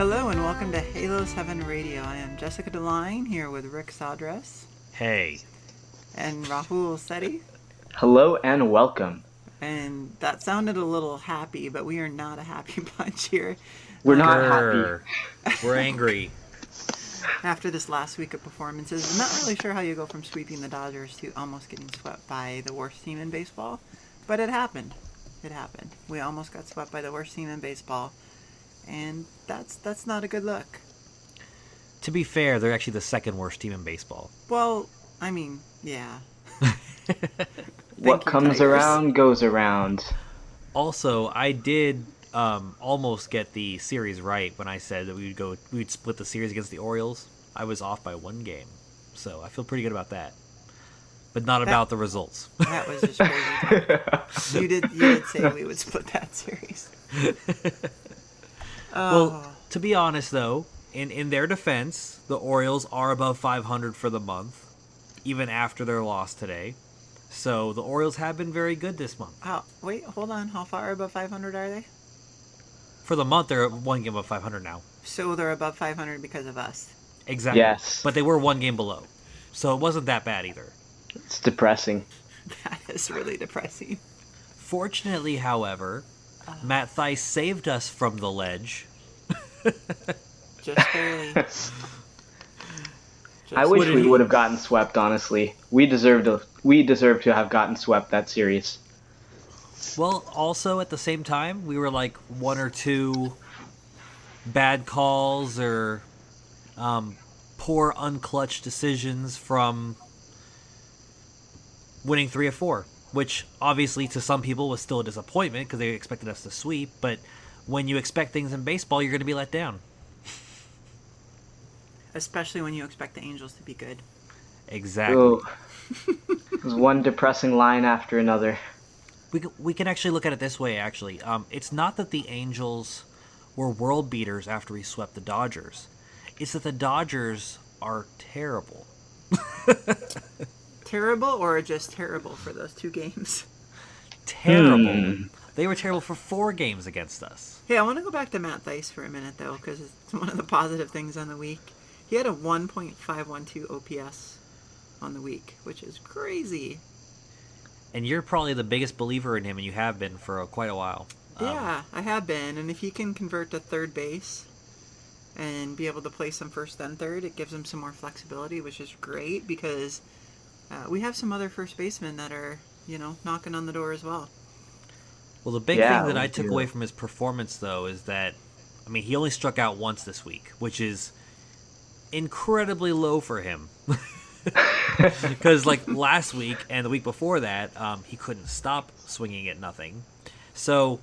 Hello and welcome to Halo 7 Radio. I am Jessica Deline here with Rick Sawdress Hey. and Rahul Sethi. Hello and welcome. And that sounded a little happy, but we are not a happy bunch here. We're not happy. We're angry. After this last week of performances, I'm not really sure how you go from sweeping the Dodgers to almost getting swept by the worst team in baseball, but it happened. It happened. We almost got swept by the worst team in baseball, and that's that's not a good look. to be fair, they're actually the second worst team in baseball. Well, I mean, yeah. What you, comes Tigers. around goes around. Also, I did um, almost get the series right when I said that we would go we would split the series against the Orioles. I was off by one game, so I feel pretty good about that. But not about the results. That was just crazy. talk. you did you did say we would split that series. Oh, Well, to be honest though, in in their defense, the Orioles are above 500 for the month, even after their loss today. So the Orioles have been very good this month. Oh, wait, hold on. How far above 500 are they? For the month, they're one game above 500 now. So they're above 500 because of us. Exactly. Yes. But they were one game below, so it wasn't that bad either. It's depressing. That is really depressing. Fortunately, however, uh. Matt Thaiss saved us from the ledge. Just barely. I wish we would have gotten swept. Honestly, we deserved to. We deserve to have gotten swept that series. Well, also at the same time, we were like one or two bad calls or um, poor unclutched decisions from winning three or four, which obviously to some people was still a disappointment because they expected us to sweep. But when you expect things in baseball, you're going to be let down. Especially when you expect the Angels to be good. Exactly. It was one depressing line after another. We can, we can actually look at it this way. Actually, um, it's not that the Angels were world beaters after we swept the Dodgers. It's that the Dodgers are terrible. Terrible or just terrible for those two games? Terrible. Hmm. They were terrible for four games against us. Hey, I want to go back to Matt Thaiss for a minute, though, because it's one of the positive things on the week. He had a 1.512 OPS on the week, which is crazy. And you're probably the biggest believer in him, and you have been for uh, quite a while. Um, Yeah, I have been, and if he can convert to third base and be able to play some first then third, it gives him some more flexibility, which is great because uh, we have some other first basemen that are, you know, knocking on the door as well. Well, the big Yeah, thing that I took away from his performance, though, is that, I mean, he only struck out once this week, which is incredibly low for him. Because, like, last week and the week before that, um, he couldn't stop swinging at nothing. So,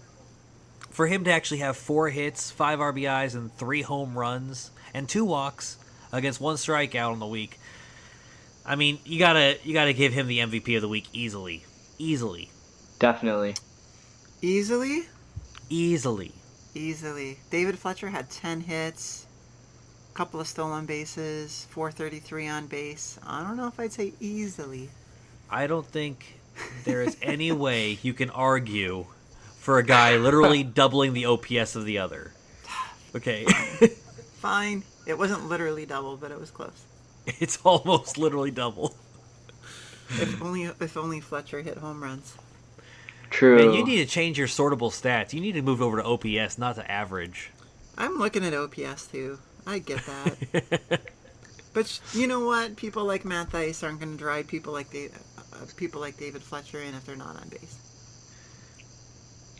for him to actually have four hits, five RBIs, and three home runs, and two walks against one strikeout on the week, I mean, you gotta you gotta give him the MVP of the week easily, easily, Definitely. Easily? easily. Easily. David Fletcher had 10 hits, a couple of stolen bases, 433 on base. I don't know if I'd say easily. I don't think there is any way you can argue for a guy literally doubling the OPS of the other. Okay, Fine. It wasn't literally double, but it was close. it's almost literally double. If only if only Fletcher hit home runs. True. Man, you need to change your sortable stats. You need to move over to OPS, not to average. I'm looking at OPS too. I get that. but you know what? People like Matt Thaiss aren't going to drive people like Da- uh, people like David Fletcher in if they're not on base.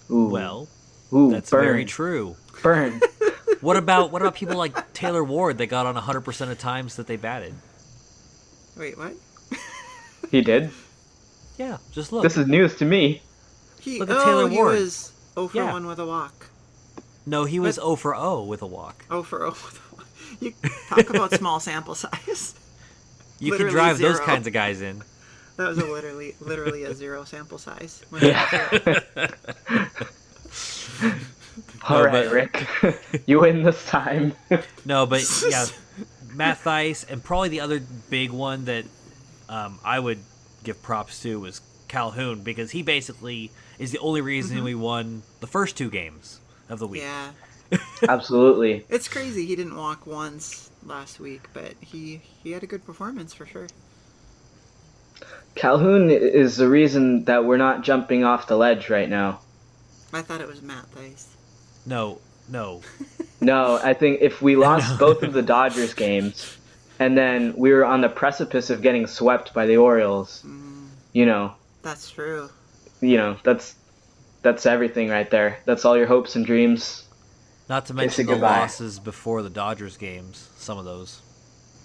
Ooh. Well, Ooh, that's burn. very true. Burn. What about what about people like Taylor Ward that got on 100% of times that they batted? Wait, what? he did. Yeah, just look. This is news to me. He Look at oh Taylor he Ward. was 0 for Yeah. 1 with a walk. no, he was But- 0 for 0 with a walk. 0 for 0 with a walk. You talk about small sample size. You can Literally drive those kinds of guys in. That was a literally literally a zero sample size. When Yeah. All No, right, but- Rick. you win this time. No, but yeah, Matt Thaiss and probably the other big one that um, I would give props to was Calhoun because he basically is the only reason mm-hmm. we won the first two games of the week. yeah, Absolutely. It's crazy he didn't walk once last week, but he he had a good performance for sure. Calhoun is the reason that we're not jumping off the ledge right now. I thought it was Matt Thaiss. No, no. No, I think if we lost both of the Dodgers games and then we were on the precipice of getting swept by the Orioles, mm. you know, That's true. You know, that's that's everything right there. That's all your hopes and dreams. Not to mention the goodbye. losses before the Dodgers games. Some of those.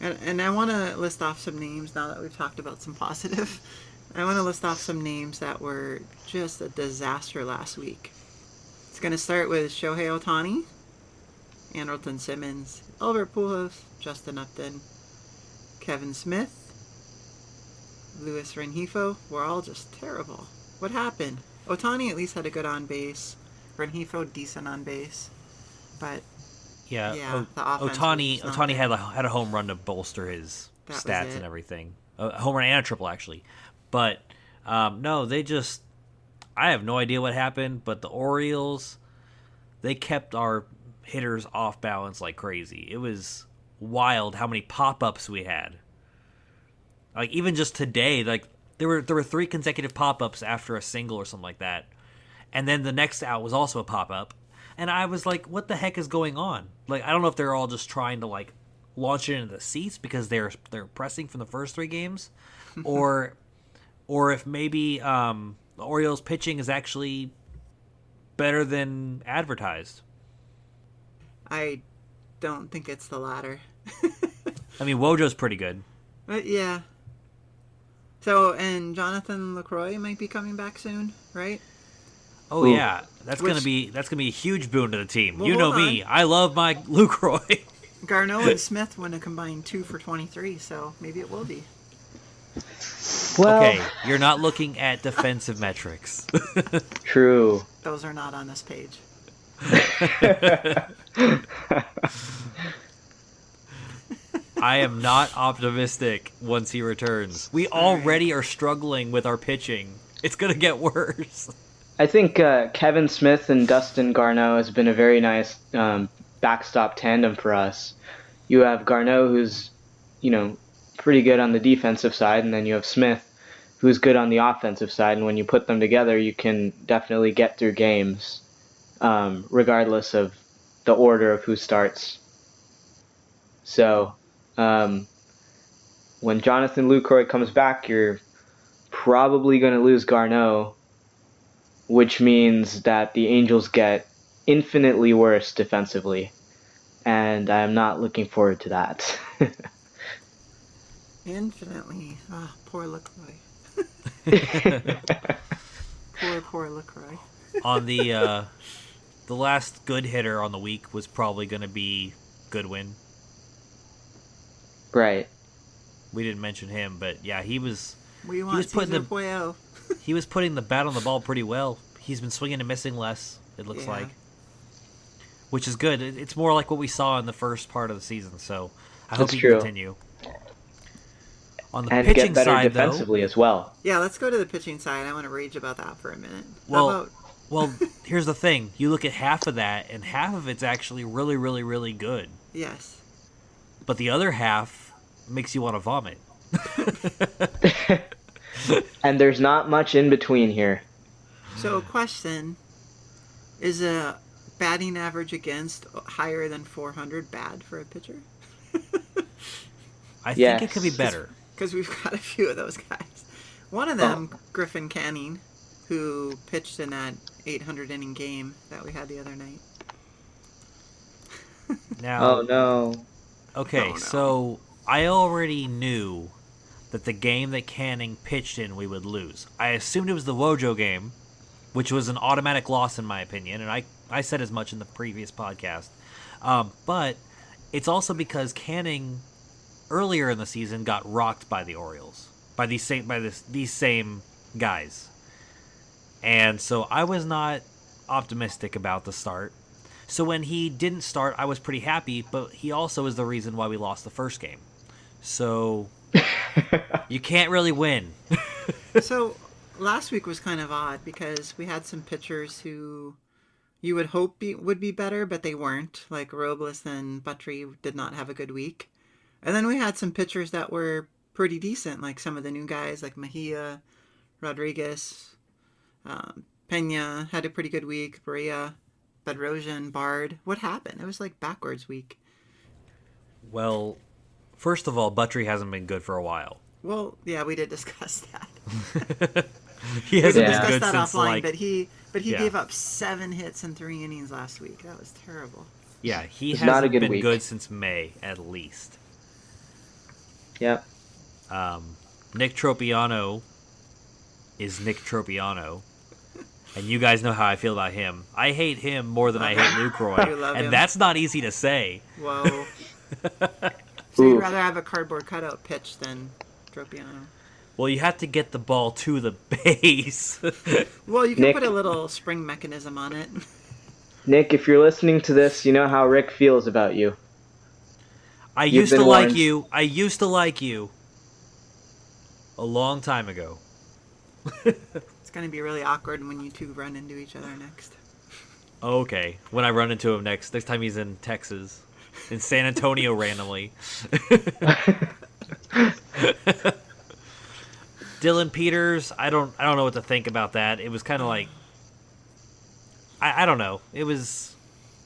And, and I want to list off some names now that we've talked about some positive. I want to list off some names that were just a disaster last week. It's going to start with Shohei Ohtani, Andrelton Simmons, Albert Pujols, Justin Upton, Kevin Smith, Luis Rengifo. We're all just terrible. What happened? Ohtani at least had a good on base. Rengifo decent on base, but Yeah, Yeah, O- the offense Ohtani Ohtani had a, had a home run to bolster his That stats and everything. A a home run and a triple actually, but um, no, they just I have no idea what happened. But the Orioles they kept our hitters off balance like crazy. It was wild how many pop ups we had. Like even just today, like there were there were three consecutive pop ups after a single or something like that, and then the next out was also a pop up, and I was like, "What the heck is going on?" Like I don't know if they're all just trying to like launch it into the seats because they're they're pressing from the first three games, or or if maybe um, the Orioles pitching is actually better than advertised. I don't think it's the latter. I mean, Wojo's pretty good. But yeah. So and Jonathan Lucroy might be coming back soon, right? Oh Ooh. yeah, that's gonna be that's gonna be a huge boon to the team. Well, you know hold me, I love my Lucroy. Garneau and Smith went a combined two for twenty-three, so maybe it will be. Well, okay, you're not looking at defensive metrics. true. Those are not on this page. I am not optimistic once he returns. We already are struggling with our pitching. It's gonna get worse. I think uh, Kevin Smith and Dustin Garneau has been a very nice um, backstop tandem for us. You have Garneau, who's, you know, pretty good on the defensive side, and then you have Smith, who's good on the offensive side. And when you put them together, you can definitely get through games, um, regardless of the order of who starts. So, um, when Jonathan Lucroy comes back, you're probably going to lose Garneau which means that the Angels get infinitely worse defensively. And I'm not looking forward to that. Infinitely. Ah, poor Lucroy. Poor, poor Lucroy. on the uh, the last good hitter on the week was probably gonna be Goodwin. Right. We didn't mention him, but yeah, he was We want was putting Cesar the- Puello. he was putting the bat on the ball pretty well. He's been swinging and missing less. It looks Yeah. like, which is good. It's more like what we saw in the first part of the season. So I hope That's he true. continue. On the And pitching get better side, though, defensively as well. Yeah, let's go to the pitching side. I want to rage about that for a minute. Well- How about well, here's the thing: you look at half of that, and half of it's actually really, really, really good. yes? But the other half makes you want to vomit. And there's not much in between here. So, question: Is a batting average against higher than 400 bad for a pitcher? I Yes. think it could be better. Because we've got a few of those guys. One of them, oh. Griffin Canning, who pitched in that 800 inning game that we had the other night. Now, Oh no. Okay, Oh, no. so I already knew that the game that Canning pitched in we would lose. I assumed it was the Wojo game, which was an automatic loss in my opinion, and I, I said as much in the previous podcast. Um, but it's also because Canning earlier in the season got rocked by the Orioles by these same by this these same guys, and so I was not optimistic about the start. So when he didn't start, I was pretty happy, but he also is the reason why we lost the first game. So you can't really win. so, last week was kind of odd because we had some pitchers who you would hope be, would be better, but they weren't. Like Robles and Buttrey did not have a good week. And then we had some pitchers that were pretty decent, like some of the new guys, like Mejia, Rodriguez, um, Pena had a pretty good week. Barria, Bedrosian, Bard. What happened? It was like backwards week. Well, first of all, Buttrey hasn't been good for a while. Well, yeah, we did discuss that. he hasn't Yeah. been discussed good that since offline, like but he but he Yeah. gave up seven hits in three innings last week. That was terrible. yeah, he It's hasn't not a good been week. good since May at least. Yep. Um, Nick Tropeano is Nick Tropeano. And you guys know how I feel about him. I hate him more than I hate Lucroy. And him. that's not easy to say. Whoa. so you'd rather have a cardboard cutout pitch than Tropeano. Well, you have to get the ball to the base. Well, you can Nick- put a little spring mechanism on it. Nick, if you're listening to this, you know how Rick feels about you. I You've used to been like you. I used to like you. A long time ago. It's going to be really awkward when you two run into each other next. Okay, when I run into him next, next time he's in Texas, in San Antonio randomly. Dylan Peters, I don't, I don't know what to think about that. It was kind of like, I, I don't know. It was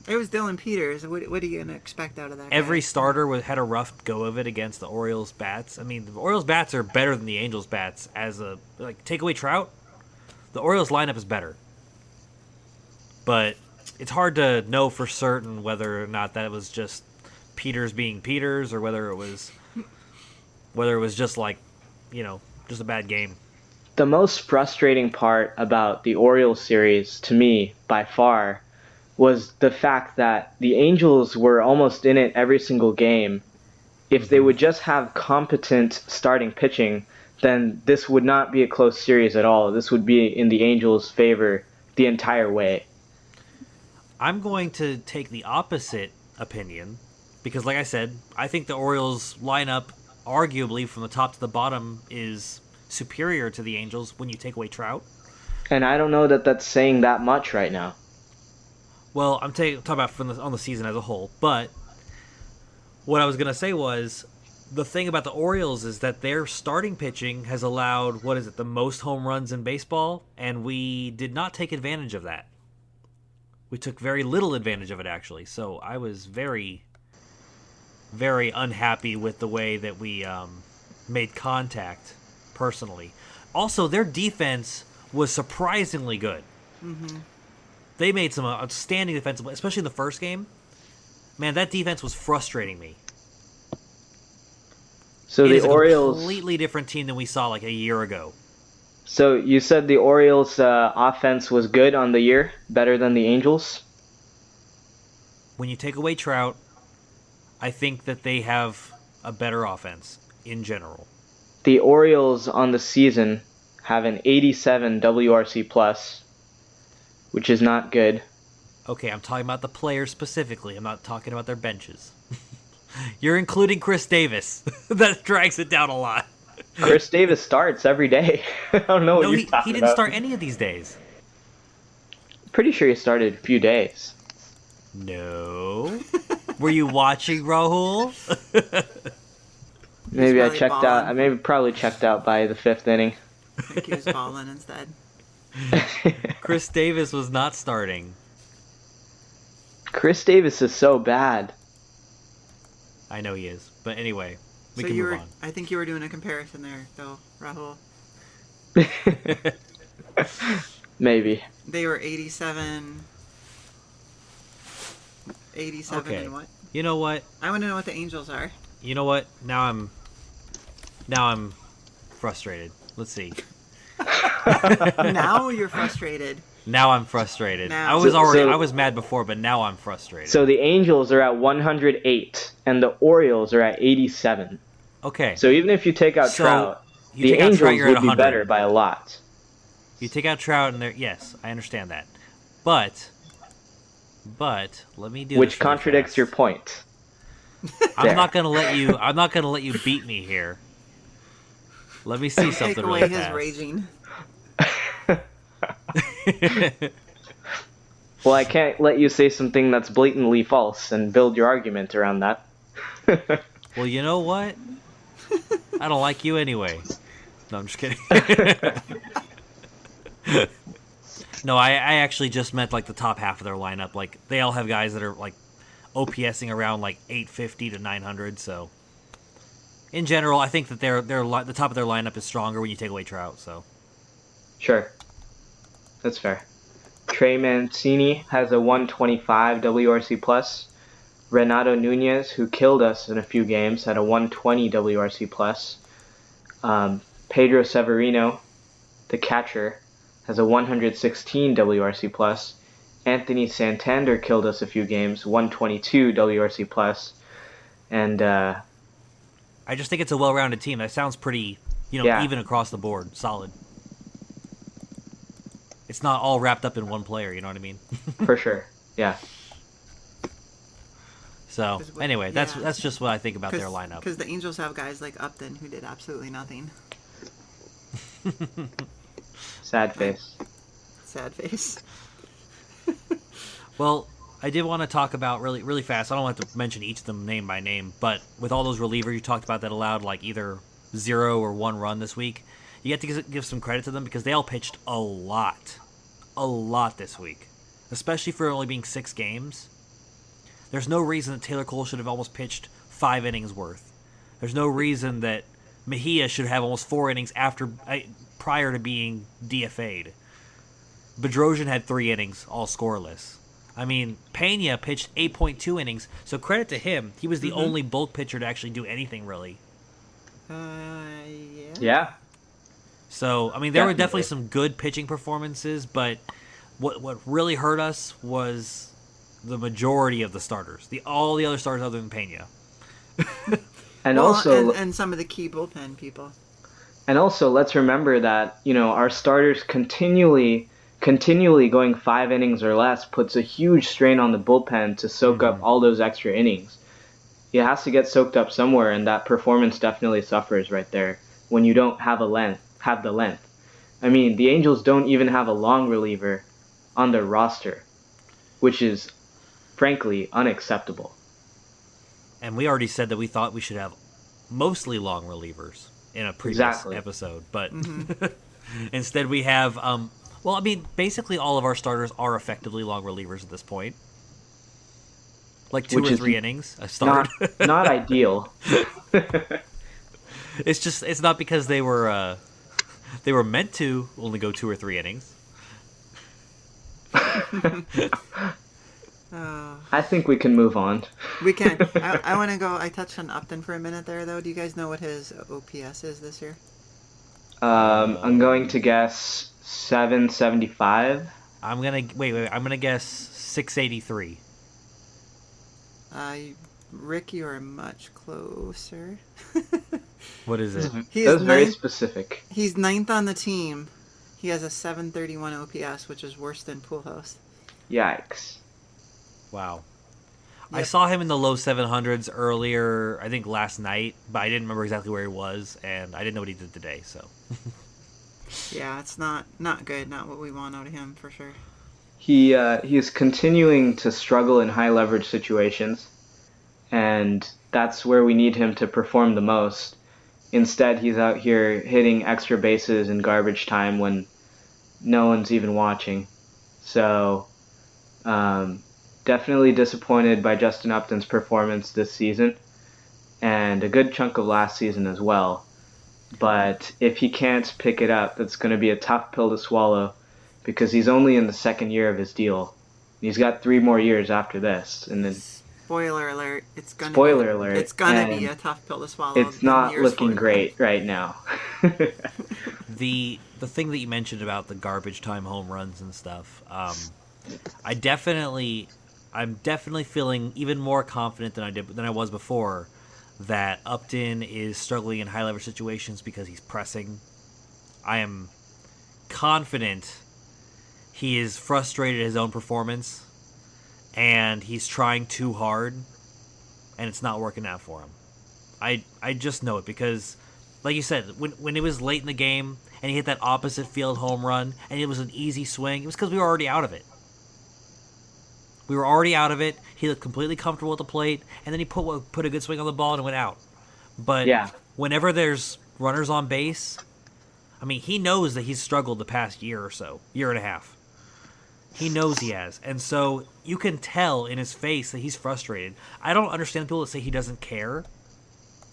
It was Dylan Peters. What, what are you going to expect out of that? guy? every starter was, had a rough go of it against the Orioles bats. I mean, the Orioles bats are better than the Angels bats. As a like, take away Trout, the Orioles lineup is better. But it's hard to know for certain whether or not that was just Peters being Peters or whether it was whether it was just like, you know, just a bad game. The most frustrating part about the Orioles series, to me, by far, was the fact that the Angels were almost in it every single game. If they mm-hmm. would just have competent starting pitching, then this would not be a close series at all. This would be in the Angels' favor the entire way. I'm going to take the opposite opinion because, like I said, I think the Orioles lineup, arguably from the top to the bottom, is superior to the Angels when you take away Trout. And I don't know that that's saying that much right now. Well, I'm ta- talking about from the, on the season as a whole, but what I was going to say was the thing about the Orioles is that their starting pitching has allowed what is it the most home runs in baseball, and we did not take advantage of that. We took very little advantage of it actually. So I was very, very unhappy with the way that we um, made contact personally. Also, their defense was surprisingly good. They made some outstanding defensive, especially in the first game. Man, that defense was frustrating me. So It the is a Orioles. completely different team than we saw like a year ago. So you said the Orioles' uh, offense was good on the year, better than the Angels. When you take away Trout, I think that they have a better offense in general. The Orioles on the season have an 87 WRC plus, which is not good. Okay, I'm talking about the players specifically. I'm not talking about their benches. You're including Chris Davis. that drags it down a lot. Chris Davis starts every day. I don't know what No, you're he, talking he didn't about. start any of these days. Pretty sure he started a few days. No. Were you watching Rahul? Maybe I probably checked out. balling. I maybe probably checked out by the fifth inning. I think he was balling instead. Chris Davis was not starting. Chris Davis is so bad. I know he is. But anyway, we so can you move were, on. I think you were doing a comparison there, though, Rahul. maybe. They were 87. 87 Okay. and what? You know what? I want to know what the Angels are. You know what? Now I'm now I'm frustrated. Let's see. now you're frustrated. Now I'm frustrated. Now- I was So- already so- I was mad before, but now I'm frustrated. So the Angels are at 108, and the Orioles are at 87. okay. So even if you take out So, Trout, you the Angels Trout, would be better by a lot. You take out Trout and there yes, I understand that. But but let me do which this contradicts fast. your point. I'm there. not gonna let you I'm not gonna let you beat me here. Let me see Take something away really his fast. raging. Well, I can't let you say something that's blatantly false and build your argument around that. well, you know what? I don't like you anyway. No, I'm just kidding. no, I, I actually just meant like the top half of their lineup. Like they all have guys that are like OPSing around like 850 to 900. So in general, I think that their their the top of their lineup is stronger when you take away Trout. So sure, that's fair. Trey Mancini has a 125 WRC plus. Renato Nunez, who killed us in a few games, had a 120 WRC plus. Um, Pedro Severino, the catcher, has a 116 WRC plus. Anthony Santander killed us a few games, 122 WRC plus. And uh, I just think it's a well-rounded team. That sounds pretty, you know, yeah. even across the board, solid. It's not all wrapped up in one player. You know what I mean? For sure. Yeah. So anyway, that's yeah. that's just what I think about their lineup. Because the Angels have guys like Upton who did absolutely nothing. Sad face. Sad face. well, I did want to talk about really really fast. I don't have to mention each of them name by name, but with all those relievers you talked about that allowed like either zero or one run this week, you have to give some credit to them because they all pitched a lot, a lot this week, especially for only being six games. There's no reason that Taylor Cole should have almost pitched five innings worth. There's no reason that Mejia should have almost four innings after prior to being DFA'd. Bedrosian had three innings, all scoreless. I mean, Pena pitched 8.2 innings, so credit to him. He was the mm-hmm. only bulk pitcher to actually do anything really. Uh, yeah. Yeah. So, I mean, there definitely. were definitely some good pitching performances, but what what really hurt us was the majority of the starters. The all the other starters other than Pena. and well, also and, and some of the key bullpen people. And also, let's remember that you know our starters continually continually going five innings or less puts a huge strain on the bullpen to soak mm-hmm. up all those extra innings. It has to get soaked up somewhere, and that performance definitely suffers right there when you don't have a length, have the length. I mean, the Angels don't even have a long reliever on their roster, which is frankly unacceptable. And we already said that we thought we should have mostly long relievers in a previous exactly. episode, but mm-hmm. instead we have um, well, I mean, basically all of our starters are effectively long relievers at this point. Like two Which or three innings a start. Not, not ideal. it's just it's not because they were uh, they were meant to only go two or three innings. Uh, I think we can move on. We can. I, I want to go. I touched on Upton for a minute there, though. Do you guys know what his OPS is this year? Um, I'm going to guess 775. I'm gonna wait. Wait. I'm gonna guess 683. Uh, Rick, you are much closer. what is it? He is That's ninth, very specific. He's ninth on the team. He has a 731 OPS, which is worse than Pujols. Yikes. Wow. Yep. I saw him in the low 700s earlier, I think last night, but I didn't remember exactly where he was, and I didn't know what he did today, so. yeah, it's not not good, not what we want out of him for sure. He uh, he is continuing to struggle in high leverage situations, and that's where we need him to perform the most. Instead, he's out here hitting extra bases in garbage time when no one's even watching. So, um, definitely disappointed by Justin Upton's performance this season and a good chunk of last season as well. But if he can't pick it up, that's going to be a tough pill to swallow because he's only in the second year of his deal. He's got three more years after this, and then. Spoiler alert! It's gonna. Spoiler be, alert! It's gonna be a tough pill to swallow. It's not looking great right now. the the thing that you mentioned about the garbage time home runs and stuff, um, I definitely I'm definitely feeling even more confident than I did than I was before that Upton is struggling in high level situations because he's pressing. I am confident he is frustrated at his own performance and he's trying too hard and it's not working out for him. I I just know it because like you said, when when it was late in the game and he hit that opposite field home run and it was an easy swing, it was because we were already out of it. We were already out of it. He looked completely comfortable at the plate, and then he put put a good swing on the ball and went out. But Yeah. whenever there's runners on base, I mean, he knows that he's struggled the past year or so, year and a half. He knows he has, and so you can tell in his face that he's frustrated. I don't understand people that say he doesn't care,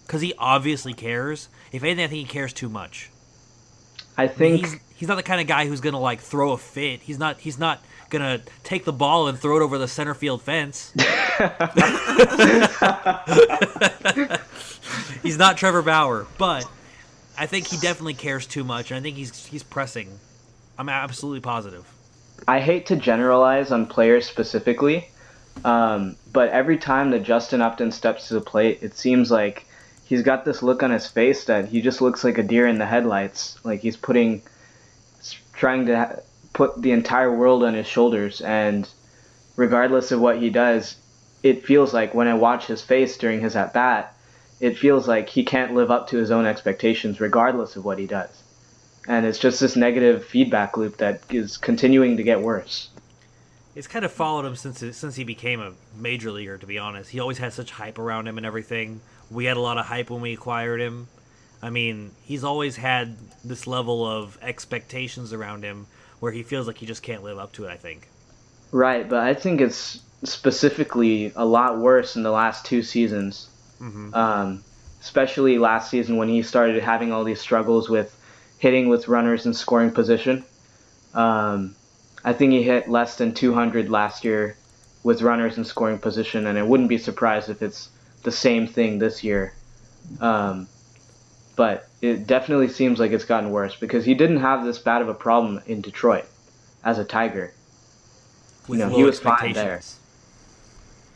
because he obviously cares. If anything, I think he cares too much. I think He's he's not the kind of guy who's gonna like throw a fit. He's not he's not gonna take the ball and throw it over the center field fence. he's not Trevor Bauer, but I think he definitely cares too much, and I think he's he's pressing. I'm absolutely positive. I hate to generalize on players specifically, um, but every time that Justin Upton steps to the plate, it seems like he's got this look on his face that he just looks like a deer in the headlights. Like he's putting, trying to put the entire world on his shoulders, and regardless of what he does, it feels like when I watch his face during his at bat, it feels like he can't live up to his own expectations regardless of what he does. And it's just this negative feedback loop that is continuing to get worse. It's kind of followed him since since he became a major leaguer. To be honest, he always had such hype around him and everything. We had a lot of hype when we acquired him. I mean, he's always had this level of expectations around him where he feels like he just can't live up to it. I think. Right, but I think it's specifically a lot worse in the last two seasons. Mhm. Um, especially last season when he started having all these struggles with hitting with runners in scoring position. Um, I think he hit less than 200 last year with runners in scoring position, and I wouldn't be surprised if it's the same thing this year. Um, but it definitely seems like it's gotten worse because he didn't have this bad of a problem in Detroit as a Tiger. With know, he was fine there.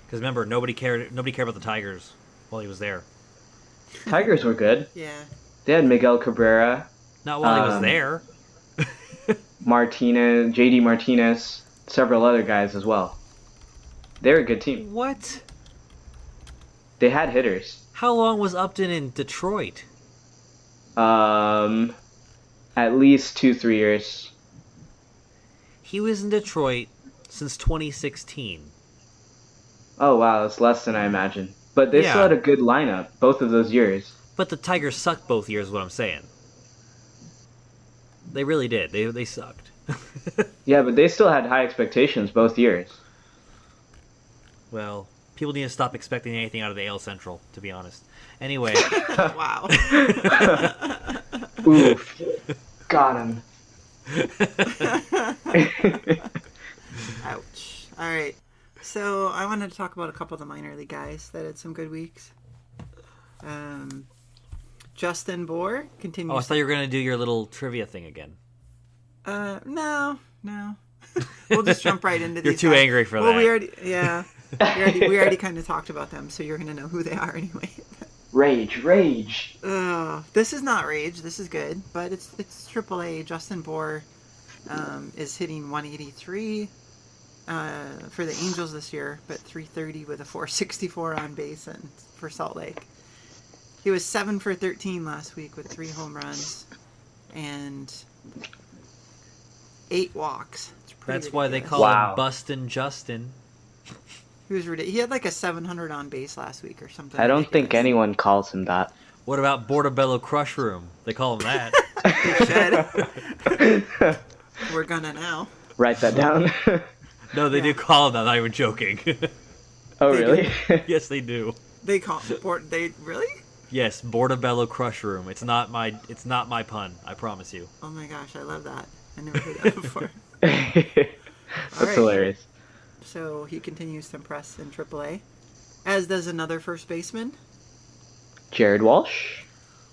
Because remember, nobody cared. Nobody cared about the Tigers while he was there. Tigers were good. Yeah. They had Miguel Cabrera, Not while he was Um, there. Martinez, JD Martinez, several other guys as well. They're a good team. What? They had hitters. How long was Upton in Detroit? Um, at least two, three years. He was in Detroit since 2016. Oh wow, that's less than I imagined. But they Yeah. still had a good lineup both of those years. But the Tigers sucked both years. Is what I'm saying. They really did. They they sucked. Yeah, but they still had high expectations both years. well, people need to stop expecting anything out of the AL Central. To be honest. Anyway, Wow. Oof, got him. Ouch. All right. So I wanted to talk about a couple of the minor league guys that had some good weeks. Um, Justin Bour continues. oh, I thought you were gonna do your little trivia thing again. Uh, no, no. we'll just jump right into the You're these. too guys. angry for well, that. we already, yeah, we already, we already kind of talked about them, so you're gonna know who they are anyway. Rage, rage. Uh, this is not rage. This is good, but it's it's triple A. Justin Bour um, is hitting 183 uh, for the Angels this year, but 330 with a 464 on base and for Salt Lake. He was seven for 13 last week with three home runs and eight walks. It's pretty That's why they call Wow. him Bustin' Justin. He was ridiculous. He had like a 700 on base last week or something. I don't think anyone calls him that. What about Portobello Crush Room? They call him that. We're gonna now. Write that down. no, they do call him that. Not even joking. oh, They really? yes, they do. They call Port. They really? Yes, Portobello Crush Room. It's not my. It's not my pun. I promise you. Oh my gosh, I love that. I never heard that before. That's Alright. hilarious. So he continues to impress in AAA, as does another first baseman. Jared Walsh.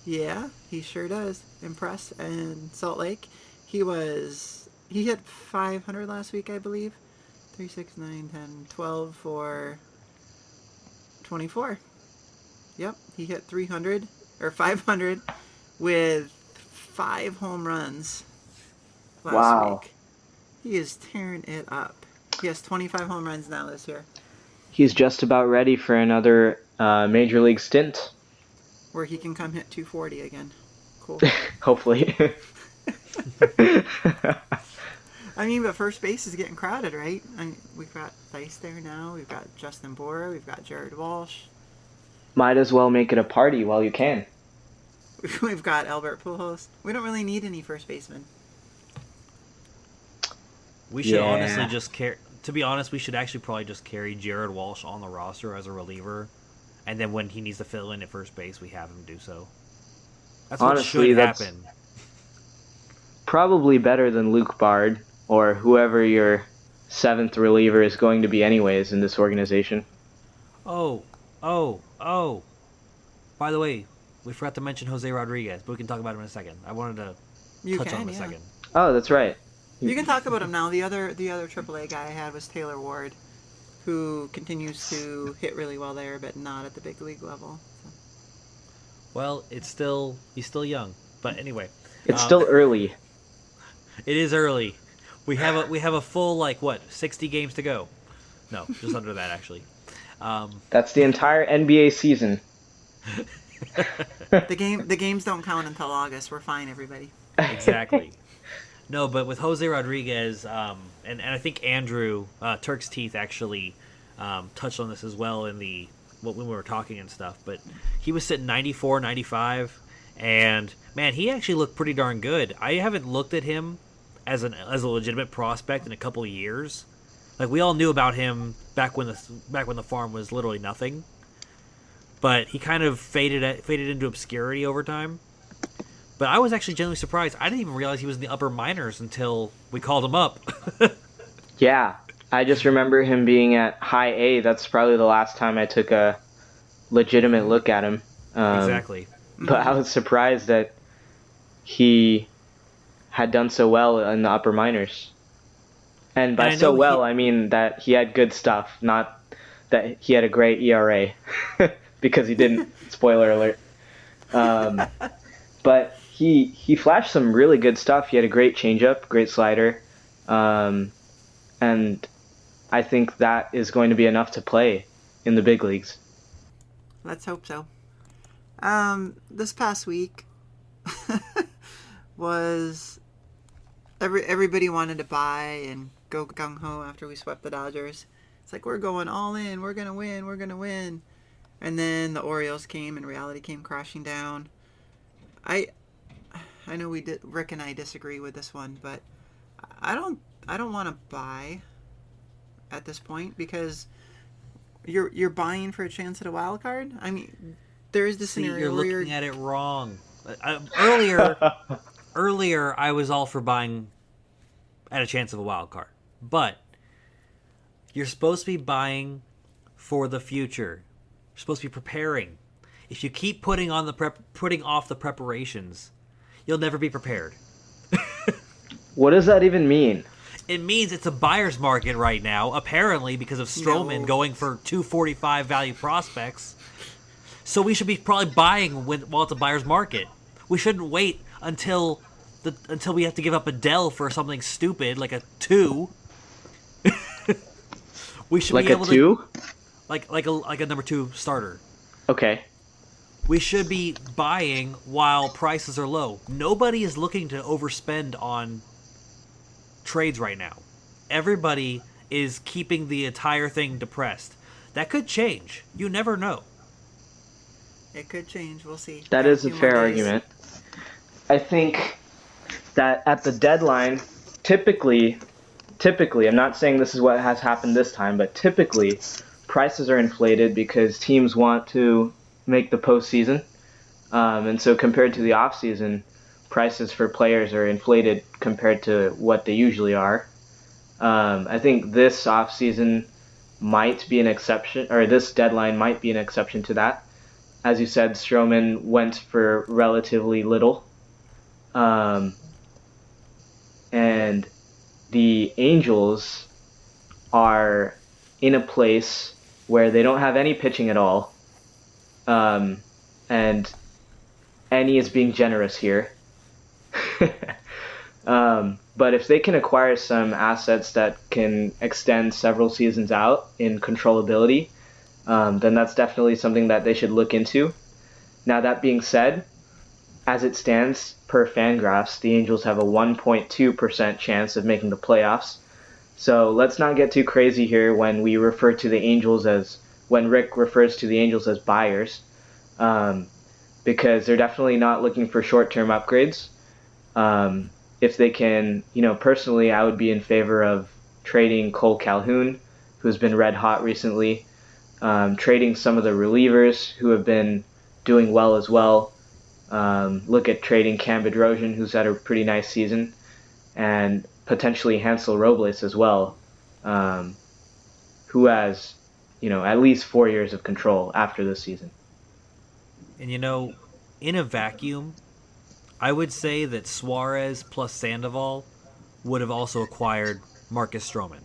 Yeah, he sure does impress in Salt Lake. He was he hit 500 last week, I believe. 3, 6, 9, 10, 12 for 24. Yep, he hit 300 or 500 with five home runs last Wow. week. He is tearing it up. He has 25 home runs now this year, He's just about ready for another uh, major league stint. where he can come hit 240 again. Cool. Hopefully. I mean, but first base is getting crowded, right? I mean, we've got Thaiss there now. We've got Justin Bour. We've got Jared Walsh. Might as well make it a party while you can. We've got Albert Pujols. We don't really need any first baseman. We should Yeah. honestly just carry. To be honest, we should actually probably just carry Jared Walsh on the roster as a reliever, and then when he needs to fill in at first base, we have him do so. That's what Honestly, should that's- happen. Probably better than Luke Bard or whoever your seventh reliever is going to be, anyways, in this organization. Oh, oh, oh. By the way, we forgot to mention Jose Rodriguez, but we can talk about him in a second. I wanted to You touch can, on him a second. Oh, that's right. You can talk about him now. The other the other AAA guy I had was Taylor Ward, who continues to hit really well there, but not at the big league level. So. Well, it's still he's still young, but anyway, It's Um, still early. it is early. We have a we have a full like what sixty games to go. No, just under that actually. Um, That's the entire NBA season. The game the games don't count until August. We're fine, everybody. exactly. No, but with Jose Rodriguez, um, and, and I think Andrew uh, Turk's Teeth actually um, touched on this as well in the when we were talking and stuff. But he was sitting 94, 95, and man, he actually looked pretty darn good. I haven't looked at him as an as a legitimate prospect in a couple of years. Like we all knew about him back when the back when the farm was literally nothing, but he kind of faded faded into obscurity over time. But I was actually genuinely surprised. I didn't even realize he was in the upper minors until we called him up. Yeah, I just remember him being at high A. That's probably the last time I took a legitimate look at him. Um, exactly. But I was surprised that he had done so well in the upper minors. And by And so well, he- I mean that he had good stuff, not that he had a great ERA, because he didn't. spoiler alert. Um, but he he flashed some really good stuff. He had a great changeup, great slider, um, and I think that is going to be enough to play in the big leagues. Let's hope so. Um, this past week was every everybody wanted to buy and go gung ho after we swept the Dodgers. It's like we're going all in, we're gonna win, we're gonna win, and then the Orioles came and reality came crashing down. I I know we did Rick and I disagree with this one, but I don't I don't want to buy at this point because you're you're buying for a chance at a wild card. I mean, there is the See, scenario you're where looking you're at it wrong. I, earlier, earlier I was all for buying at a chance of a wild card, but you're supposed to be buying for the future. You're supposed to be preparing. If you keep putting on the prep, putting off the preparations, you'll never be prepared. What does that even mean? It means it's a buyer's market right now, apparently because of Stroman No. going for 245 value prospects. So we should be probably buying when, while it's a buyer's market. We shouldn't wait until the until we have to give up Adell for something stupid like a two. We should Like be a able two? to like like a like a number two starter. Okay. We should be buying while prices are low. Nobody is looking to overspend on trades right now. Everybody is keeping the entire thing depressed. That could change. You never know. it could change. We'll see. That is a fair argument. I think that at the deadline, typically, typically, I'm not saying this is what has happened this time, but typically, prices are inflated because teams want to make the postseason, um, and so compared to the off season, prices for players are inflated compared to what they usually are. Um, I think this off season might be an exception, or this deadline might be an exception to that as you said, Stroman went for relatively little. Um, and the Angels are in a place where they don't have any pitching at all. Um, and Annie is being generous here. um, but if they can acquire some assets that can extend several seasons out in controllability, um, then that's definitely something that they should look into. Now, that being said, as it stands per Fangraphs, the Angels have a 1.2% chance of making the playoffs. So let's not get too crazy here when we refer to the Angels as when Rick refers to the Angels as buyers, um, because they're definitely not looking for short-term upgrades. Um, if they can, you know, personally, I would be in favor of trading Cole Calhoun, who's been red hot recently, um, trading some of the relievers who have been doing well as well. Um, look at trading Cam Bedrosian, who's had a pretty nice season, and potentially Hansel Robles as well, um, who has, you know, at least four years of control after this season. And you know, in a vacuum, I would say that Suarez plus Sandoval would have also acquired Marcus Stroman.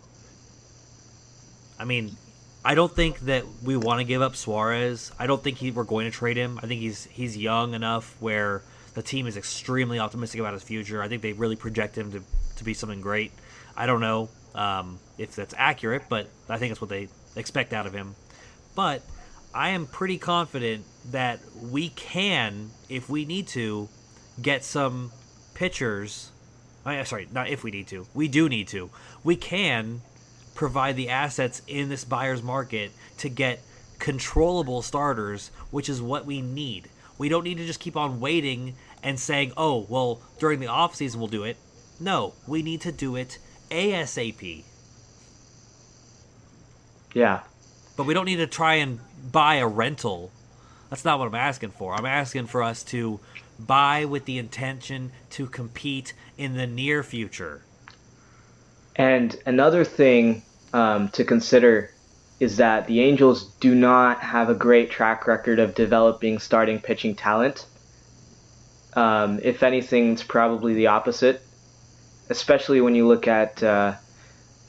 I mean, I don't think that we want to give up Suarez. I don't think he, we're going to trade him. I think he's he's young enough where the team is extremely optimistic about his future. I think they really project him to, to be something great. I don't know um, if that's accurate, but I think that's what they expect out of him. But I am pretty confident that we can, if we need to, get some pitchers. I, sorry, not if we need to. We do need to. We can provide the assets in this buyer's market to get controllable starters, which is what we need. We don't need to just keep on waiting and saying, "Oh, well, during the off season we'll do it." No, we need to do it ASAP. Yeah. But we don't need to try and buy a rental. That's not what I'm asking for. I'm asking for us to buy with the intention to compete in the near future. And another thing um, to consider is that the Angels do not have a great track record of developing starting pitching talent. Um, if anything, it's probably the opposite, especially when you look at uh,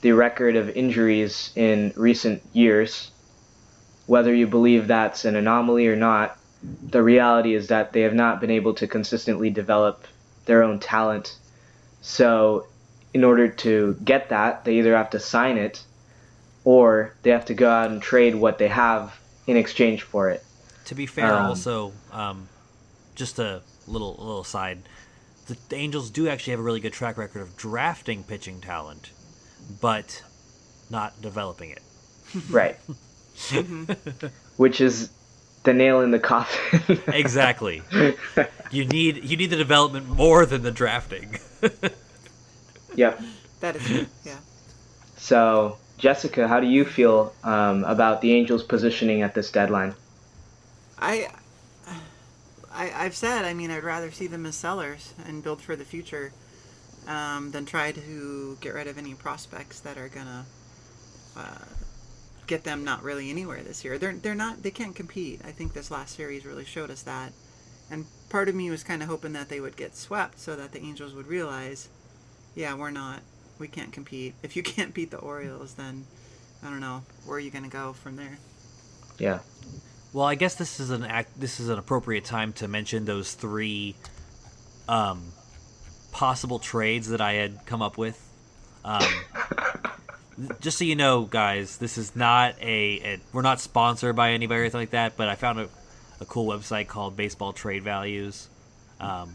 the record of injuries in recent years. Whether you believe that's an anomaly or not, the reality is that they have not been able to consistently develop their own talent. So, in order to get that, they either have to sign it or they have to go out and trade what they have in exchange for it. To be fair, um, also, um, just a little little side, the, the Angels do actually have a really good track record of drafting pitching talent, but not developing it. Right. Which is the nail in the coffin. exactly. You need you need the development more than the drafting. yep. That is true. Yeah. So, Jessica, how do you feel um, about the Angels' positioning at this deadline? I, I, I've said. I mean, I'd rather see them as sellers and build for the future, um, than try to get rid of any prospects that are gonna uh, get them not really anywhere this year. They're they're not they can't compete. I think this last series really showed us that. And part of me was kind of hoping that they would get swept so that the Angels would realize, yeah, we're not we can't compete. If you can't beat the Orioles, then I don't know where are you going to go from there. Yeah. Well, I guess this is an act. This is an appropriate time to mention those three um, possible trades that I had come up with. Um, just so you know, guys, this is not a, a, we're not sponsored by anybody or anything like that. But I found a, a cool website called Baseball Trade Values, um,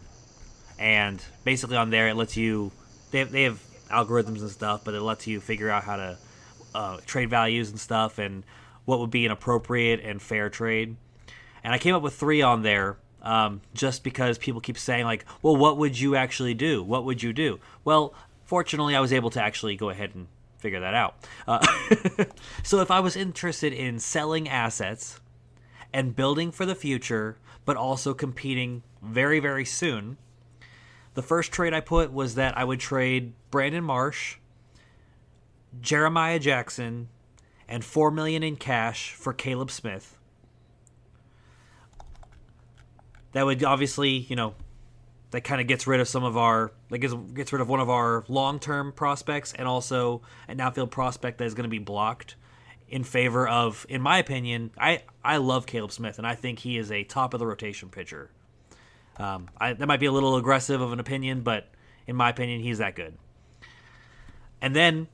and basically on there it lets you they have, they have algorithms and stuff, but it lets you figure out how to uh, trade values and stuff and what would be an appropriate and fair trade. And I came up with three on there um, just because people keep saying like, well, what would you actually do? What would you do? Well, fortunately, I was able to actually go ahead and figure that out. Uh, so if I was interested in selling assets and building for the future, but also competing very, very soon, the first trade I put was that I would trade Brandon Marsh, Jeremiah Jackson, and four million in cash for Caleb Smith. That would obviously, you know, that kind of gets rid of some of our that gets, gets rid of one of our long-term prospects and also an outfield prospect that is going to be blocked in favor of in my opinion I I love Caleb Smith and I think he is a top of the rotation pitcher. Um, I, that might be a little aggressive of an opinion, but in my opinion, he's that good. And then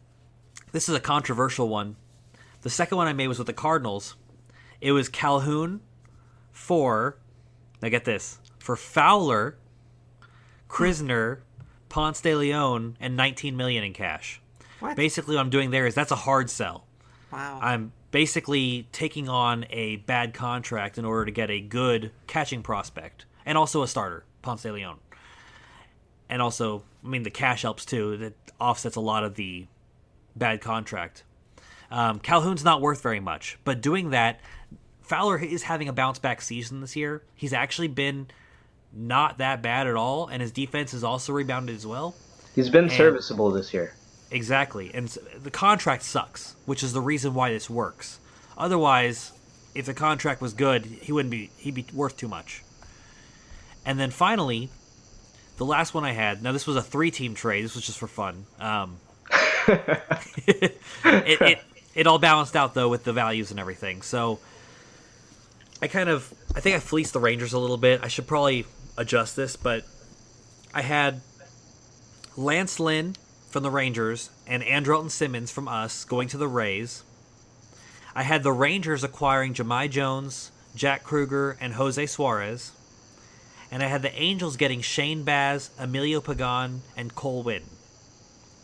this is a controversial one. The second one I made was with the Cardinals. It was Calhoun for now get this for Fowler, Knizner, Ponce de Leon, and 19 million in cash. What? Basically, what I'm doing there is that's a hard sell. wow. I'm basically taking on a bad contract in order to get a good catching prospect and also a starter, Ponce de Leon. And also, I mean, the cash helps too. That offsets a lot of the bad contract. Um, Calhoun's not worth very much, but doing that, Fowler is having a bounce back season this year. He's actually been not that bad at all, and his defense has also rebounded as well. He's been serviceable this year. Exactly. And the contract sucks, which is the reason why this works. Otherwise, if the contract was good, he wouldn't be he'd be worth too much. And then finally, the last one I had. Now this was a three-team trade. This was just for fun. Um, it, it it all balanced out though with the values and everything. So I kind of I think I fleeced the Rangers a little bit. I should probably adjust this, but I had Lance Lynn from the Rangers and Andrelton Simmons from us going to the Rays. I had the Rangers acquiring Jahmai Jones, Jack Kruger, and Jose Suarez. And I had the Angels getting Shane Baz, Emilio Pagan, and Cole Winn.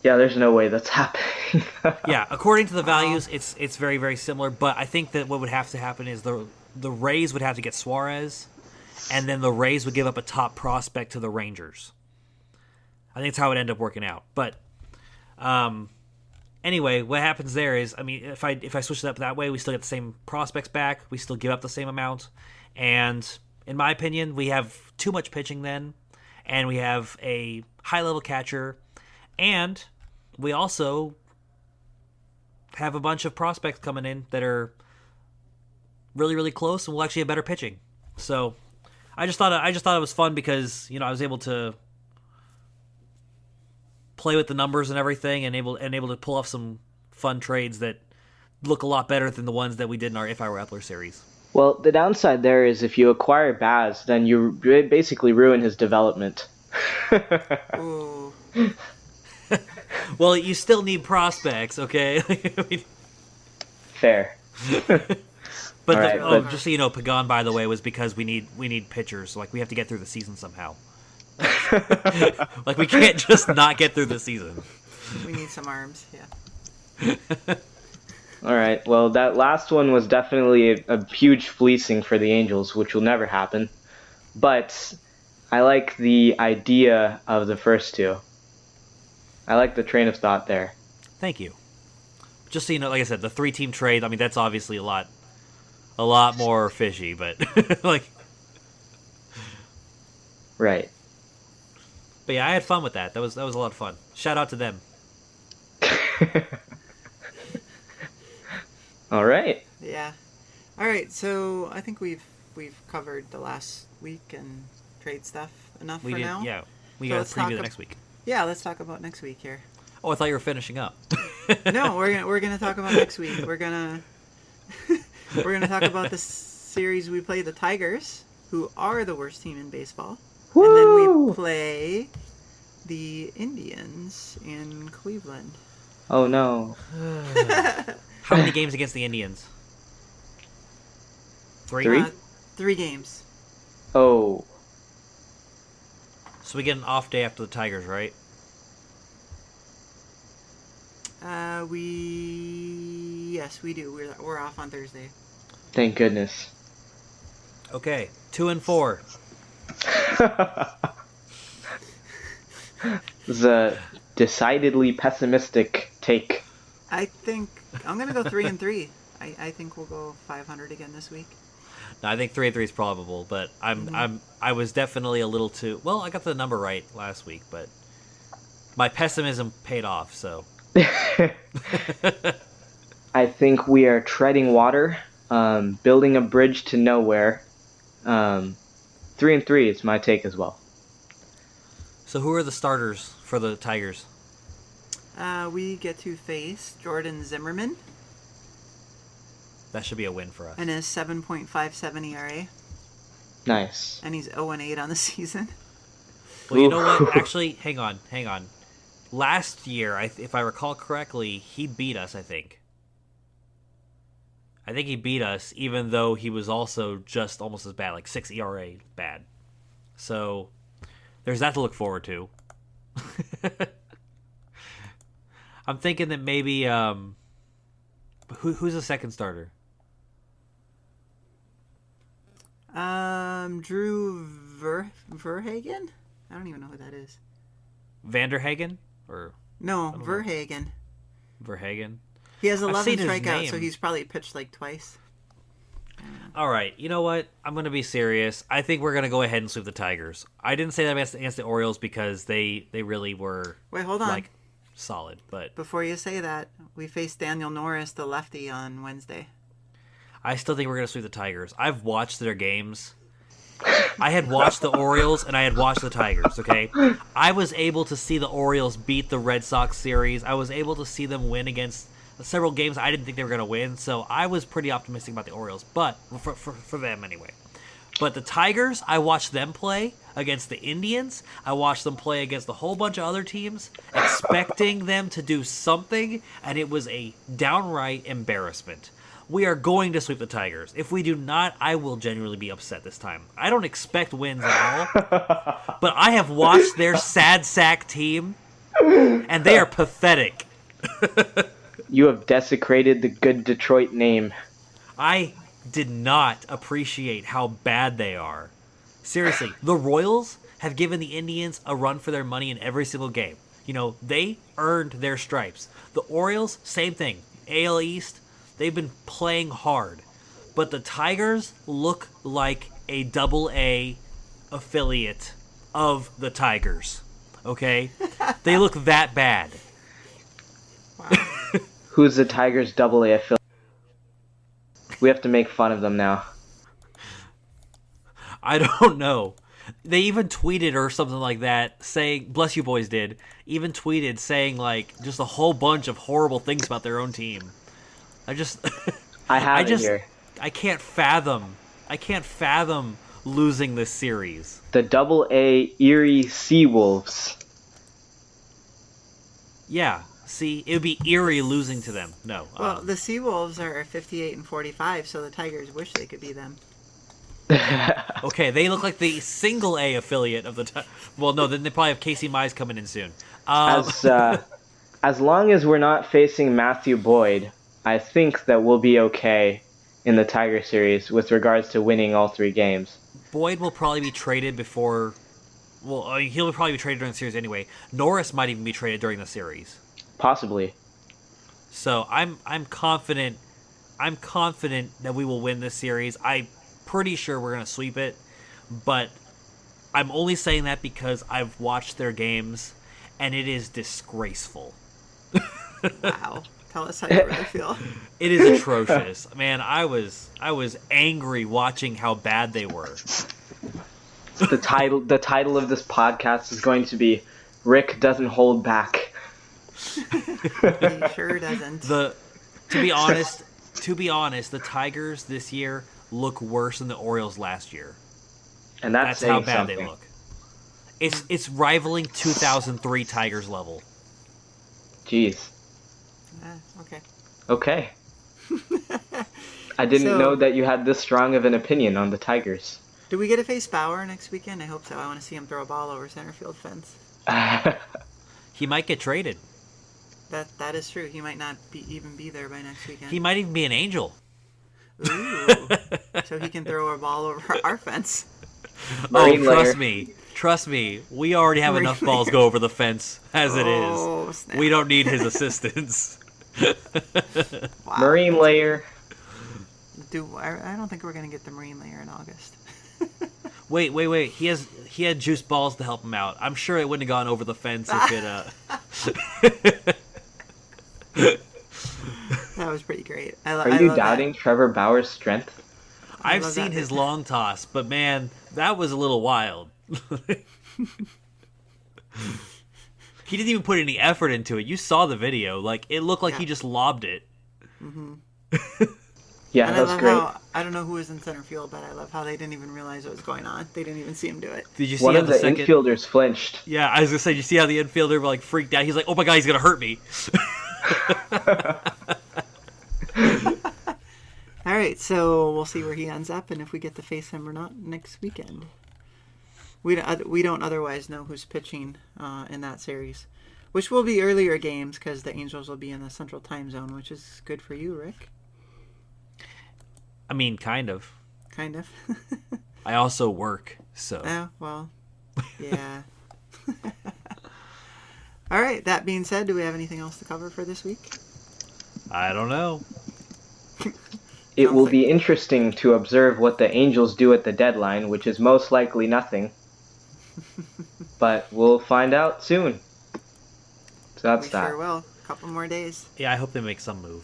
Yeah, there's no way that's happening. Yeah, according to the values, it's it's very very similar. But I think that what would have to happen is the the Rays would have to get Suarez, and then the Rays would give up a top prospect to the Rangers. I think that's how it ended up working out. But um, anyway, what happens there is, I mean, if I if I switch it up that way, we still get the same prospects back. We still give up the same amount, and in my opinion, we have too much pitching then, and we have a high level catcher, and we also have a bunch of prospects coming in that are really really close and we'll actually have better pitching. So I just thought I just thought it was fun because you know I was able to play with the numbers and everything and able and able to pull off some fun trades that look a lot better than the ones that we did in our If I Were Eppler series. Well, the downside there is if you acquire Baz, then you basically ruin his development. Well, you still need prospects, okay? Mean, Fair. but, the, right, oh, but- just so you know, Pagan, by the way, was because we need we need pitchers. Like we have to get through the season somehow. like we can't just not get through the season. We need some arms. Yeah. All right. Well, that last one was definitely a, a huge fleecing for the Angels, which will never happen. But I like the idea of the first two. I like the train of thought there. Thank you. Just so you know, like I said, the three team trade. I mean, that's obviously a lot, a lot more fishy, but like, Right. but yeah, I had fun with that. That was that was a lot of fun. Shout out to them. All right. Yeah. All right. So I think we've we've covered the last week and trade stuff enough We for did, now. yeah. We So got let's to preview the ab- next week. Yeah. Let's talk about next week here. Oh, I thought you were finishing up. No, we're gonna we're gonna talk about next week. We're gonna we're gonna talk about the series we play the Tigers, who are the worst team in baseball, and then we play the Indians in Cleveland. Oh no. How many games against the Indians? Three. Three? Uh, three games. Oh. So we get an off day after the Tigers, right? Uh, we yes, we do. We're we're off on Thursday. Thank goodness. Okay, two and four. This is a decidedly pessimistic take. I think I'm gonna go three and three. I, I think we'll go 500 again this week. No, I think three and three is probable, but I'm Mm-hmm. I'm I was definitely a little too well. I got the number right last week, but my pessimism paid off. So I think we are treading water, um, building a bridge to nowhere. Um, three and three is my take as well. so who are the starters for the Tigers? Uh, we get to face Jordan Zimmermann That should be a win for us. and his 7.57 ERA, Nice. and he's 0 and 8 on the season. Well, you know what? Actually, hang on, hang on. Last year, I, if I recall correctly, he beat us. I think. I think he beat us, even though he was also just almost as bad, like six ERA bad. So there's that to look forward to. I'm thinking that maybe um, who, who's the second starter? Um, Drew Ver Verhagen. I don't even know who that is. Vanderhagen or No, don't know. Verhagen. Verhagen? He has I've 11 seen his strikeouts, so he's probably pitched like twice. All right, you know what? I'm going to be serious. I think we're going to go ahead and sweep the Tigers. I didn't say that against, against the Orioles because they they really were Wait, hold on. like solid, but Before you say that, we faced Daniel Norris, the lefty, on Wednesday. I still think we're going to sweep the Tigers. I've watched their games. I had watched the Orioles and I had watched the Tigers, okay? I was able to see the Orioles beat the Red Sox series. I was able to see them win against several games I didn't think they were going to win, so I was pretty optimistic about the Orioles, but for, for, for them anyway. But the Tigers, I watched them play against the Indians. I watched them play against a whole bunch of other teams, expecting them to do something, and it was a downright embarrassment. We are going to sweep the Tigers. If we do not, I will genuinely be upset this time. I don't expect wins at all, but I have watched their sad sack team, and they are pathetic. You have desecrated the good Detroit name. I did not appreciate how bad they are. Seriously, the Royals have given the Indians a run for their money in every single game. You know, they earned their stripes. The Orioles, same thing. AL East, they've been playing hard. But the Tigers look like a double A affiliate of the Tigers. Okay? they look that bad. Who's the Tigers double A affiliate? We have to make fun of them now. I don't know. They even tweeted or something like that saying, bless you boys did, even tweeted saying like just a whole bunch of horrible things about their own team. I just I have I it just here. I can't fathom I can't fathom losing this series. The double A Erie Seawolves. Yeah. See, it would be eerie losing to them. No. Well, um, the Seawolves are 58 and 45, so the Tigers wish they could be them. okay, they look like the single A affiliate of the. Ti- well, no, then they probably have Casey Mize coming in soon. Um, as uh, as long as we're not facing Matthew Boyd, I think that we'll be okay in the Tiger series with regards to winning all three games. Boyd will probably be traded before. Well, uh, he'll probably be traded during the series anyway. Norris might even be traded during the series. Possibly. So I'm I'm confident. I'm confident that we will win this series. I'm pretty sure we're gonna sweep it, but I'm only saying that because I've watched their games, and it is disgraceful. Wow. Tell us how you really feel. It is atrocious, man. I was I was angry watching how bad they were. The title the title of this podcast is going to be Rick doesn't hold back. He sure doesn't. the to be honest to be honest the tigers this year look worse than the orioles last year And that's, that's how bad something. they look it's it's rivaling 2003 tigers level Jeez. Ah, okay. Okay. I didn't So- know that you had this strong of an opinion on the Tigers. Do we get to face Bauer next weekend? I hope so. I want to see him throw a ball over center field fence. he might get traded That that is true. He might not be even be there by next weekend. he might even be an angel Ooh. so he can throw a ball over our fence. Marine oh trust layer. me trust me we already have Marine enough balls layer. go over the fence as it Oh, is snap. we don't need his assistance Wow. Marine layer. Do I, I don't think we're gonna get the marine layer in August. Wait, wait, wait. He has he had juice balls to help him out. I'm sure it wouldn't have gone over the fence if it uh That was pretty great. I, lo- Are I you love that. doubting Trevor Bauer's strength? I I've seen his long toss, but man, that was a little wild. he didn't even put any effort into it. You saw the video. Like it looked like he just lobbed it. Mm-hmm. Yeah, And that I was love great. how I don't know who was in center field, but I love how they didn't even realize what was going on. They didn't even see him do it. Did you see One how of the, the second? infielders flinched. Yeah, I was gonna say. You see how the infielder like freaked out? He's like, "Oh my god, he's gonna hurt me." All right, so we'll see where he ends up and if we get to face him or not next weekend. we don't, we don't otherwise know who's pitching uh, in that series, which will be earlier games because the Angels will be in the Central Time Zone, which is good for you, Rick. I mean, kind of. Kind of. I also work, so. Oh well, yeah. All right. That being said, do we have anything else to cover for this week? I don't know. It will Sounds be interesting to observe what the Angels do at the deadline, which is most likely nothing. but we'll find out soon. So that's we that. sure will. A couple more days. Yeah, I hope they make some move.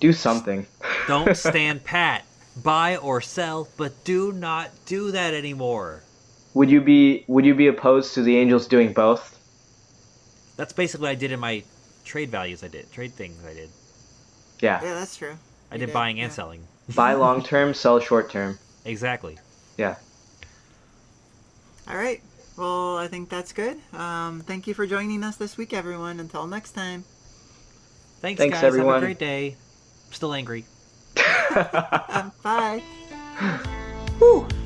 Do something. Don't stand pat. Buy or sell, but do not do that anymore. Would you be Would you be opposed to the Angels doing both? That's basically what I did in my trade values I did, trade things I did. Yeah. Yeah, that's true. I did did, buying and yeah. selling. Buy long term, sell short term. Exactly. Yeah. All right. Well, I think that's good. Um, thank you for joining us this week, everyone. Until next time. Thanks, Thanks, guys. everyone. Have a great day. I'm still angry. Um, bye.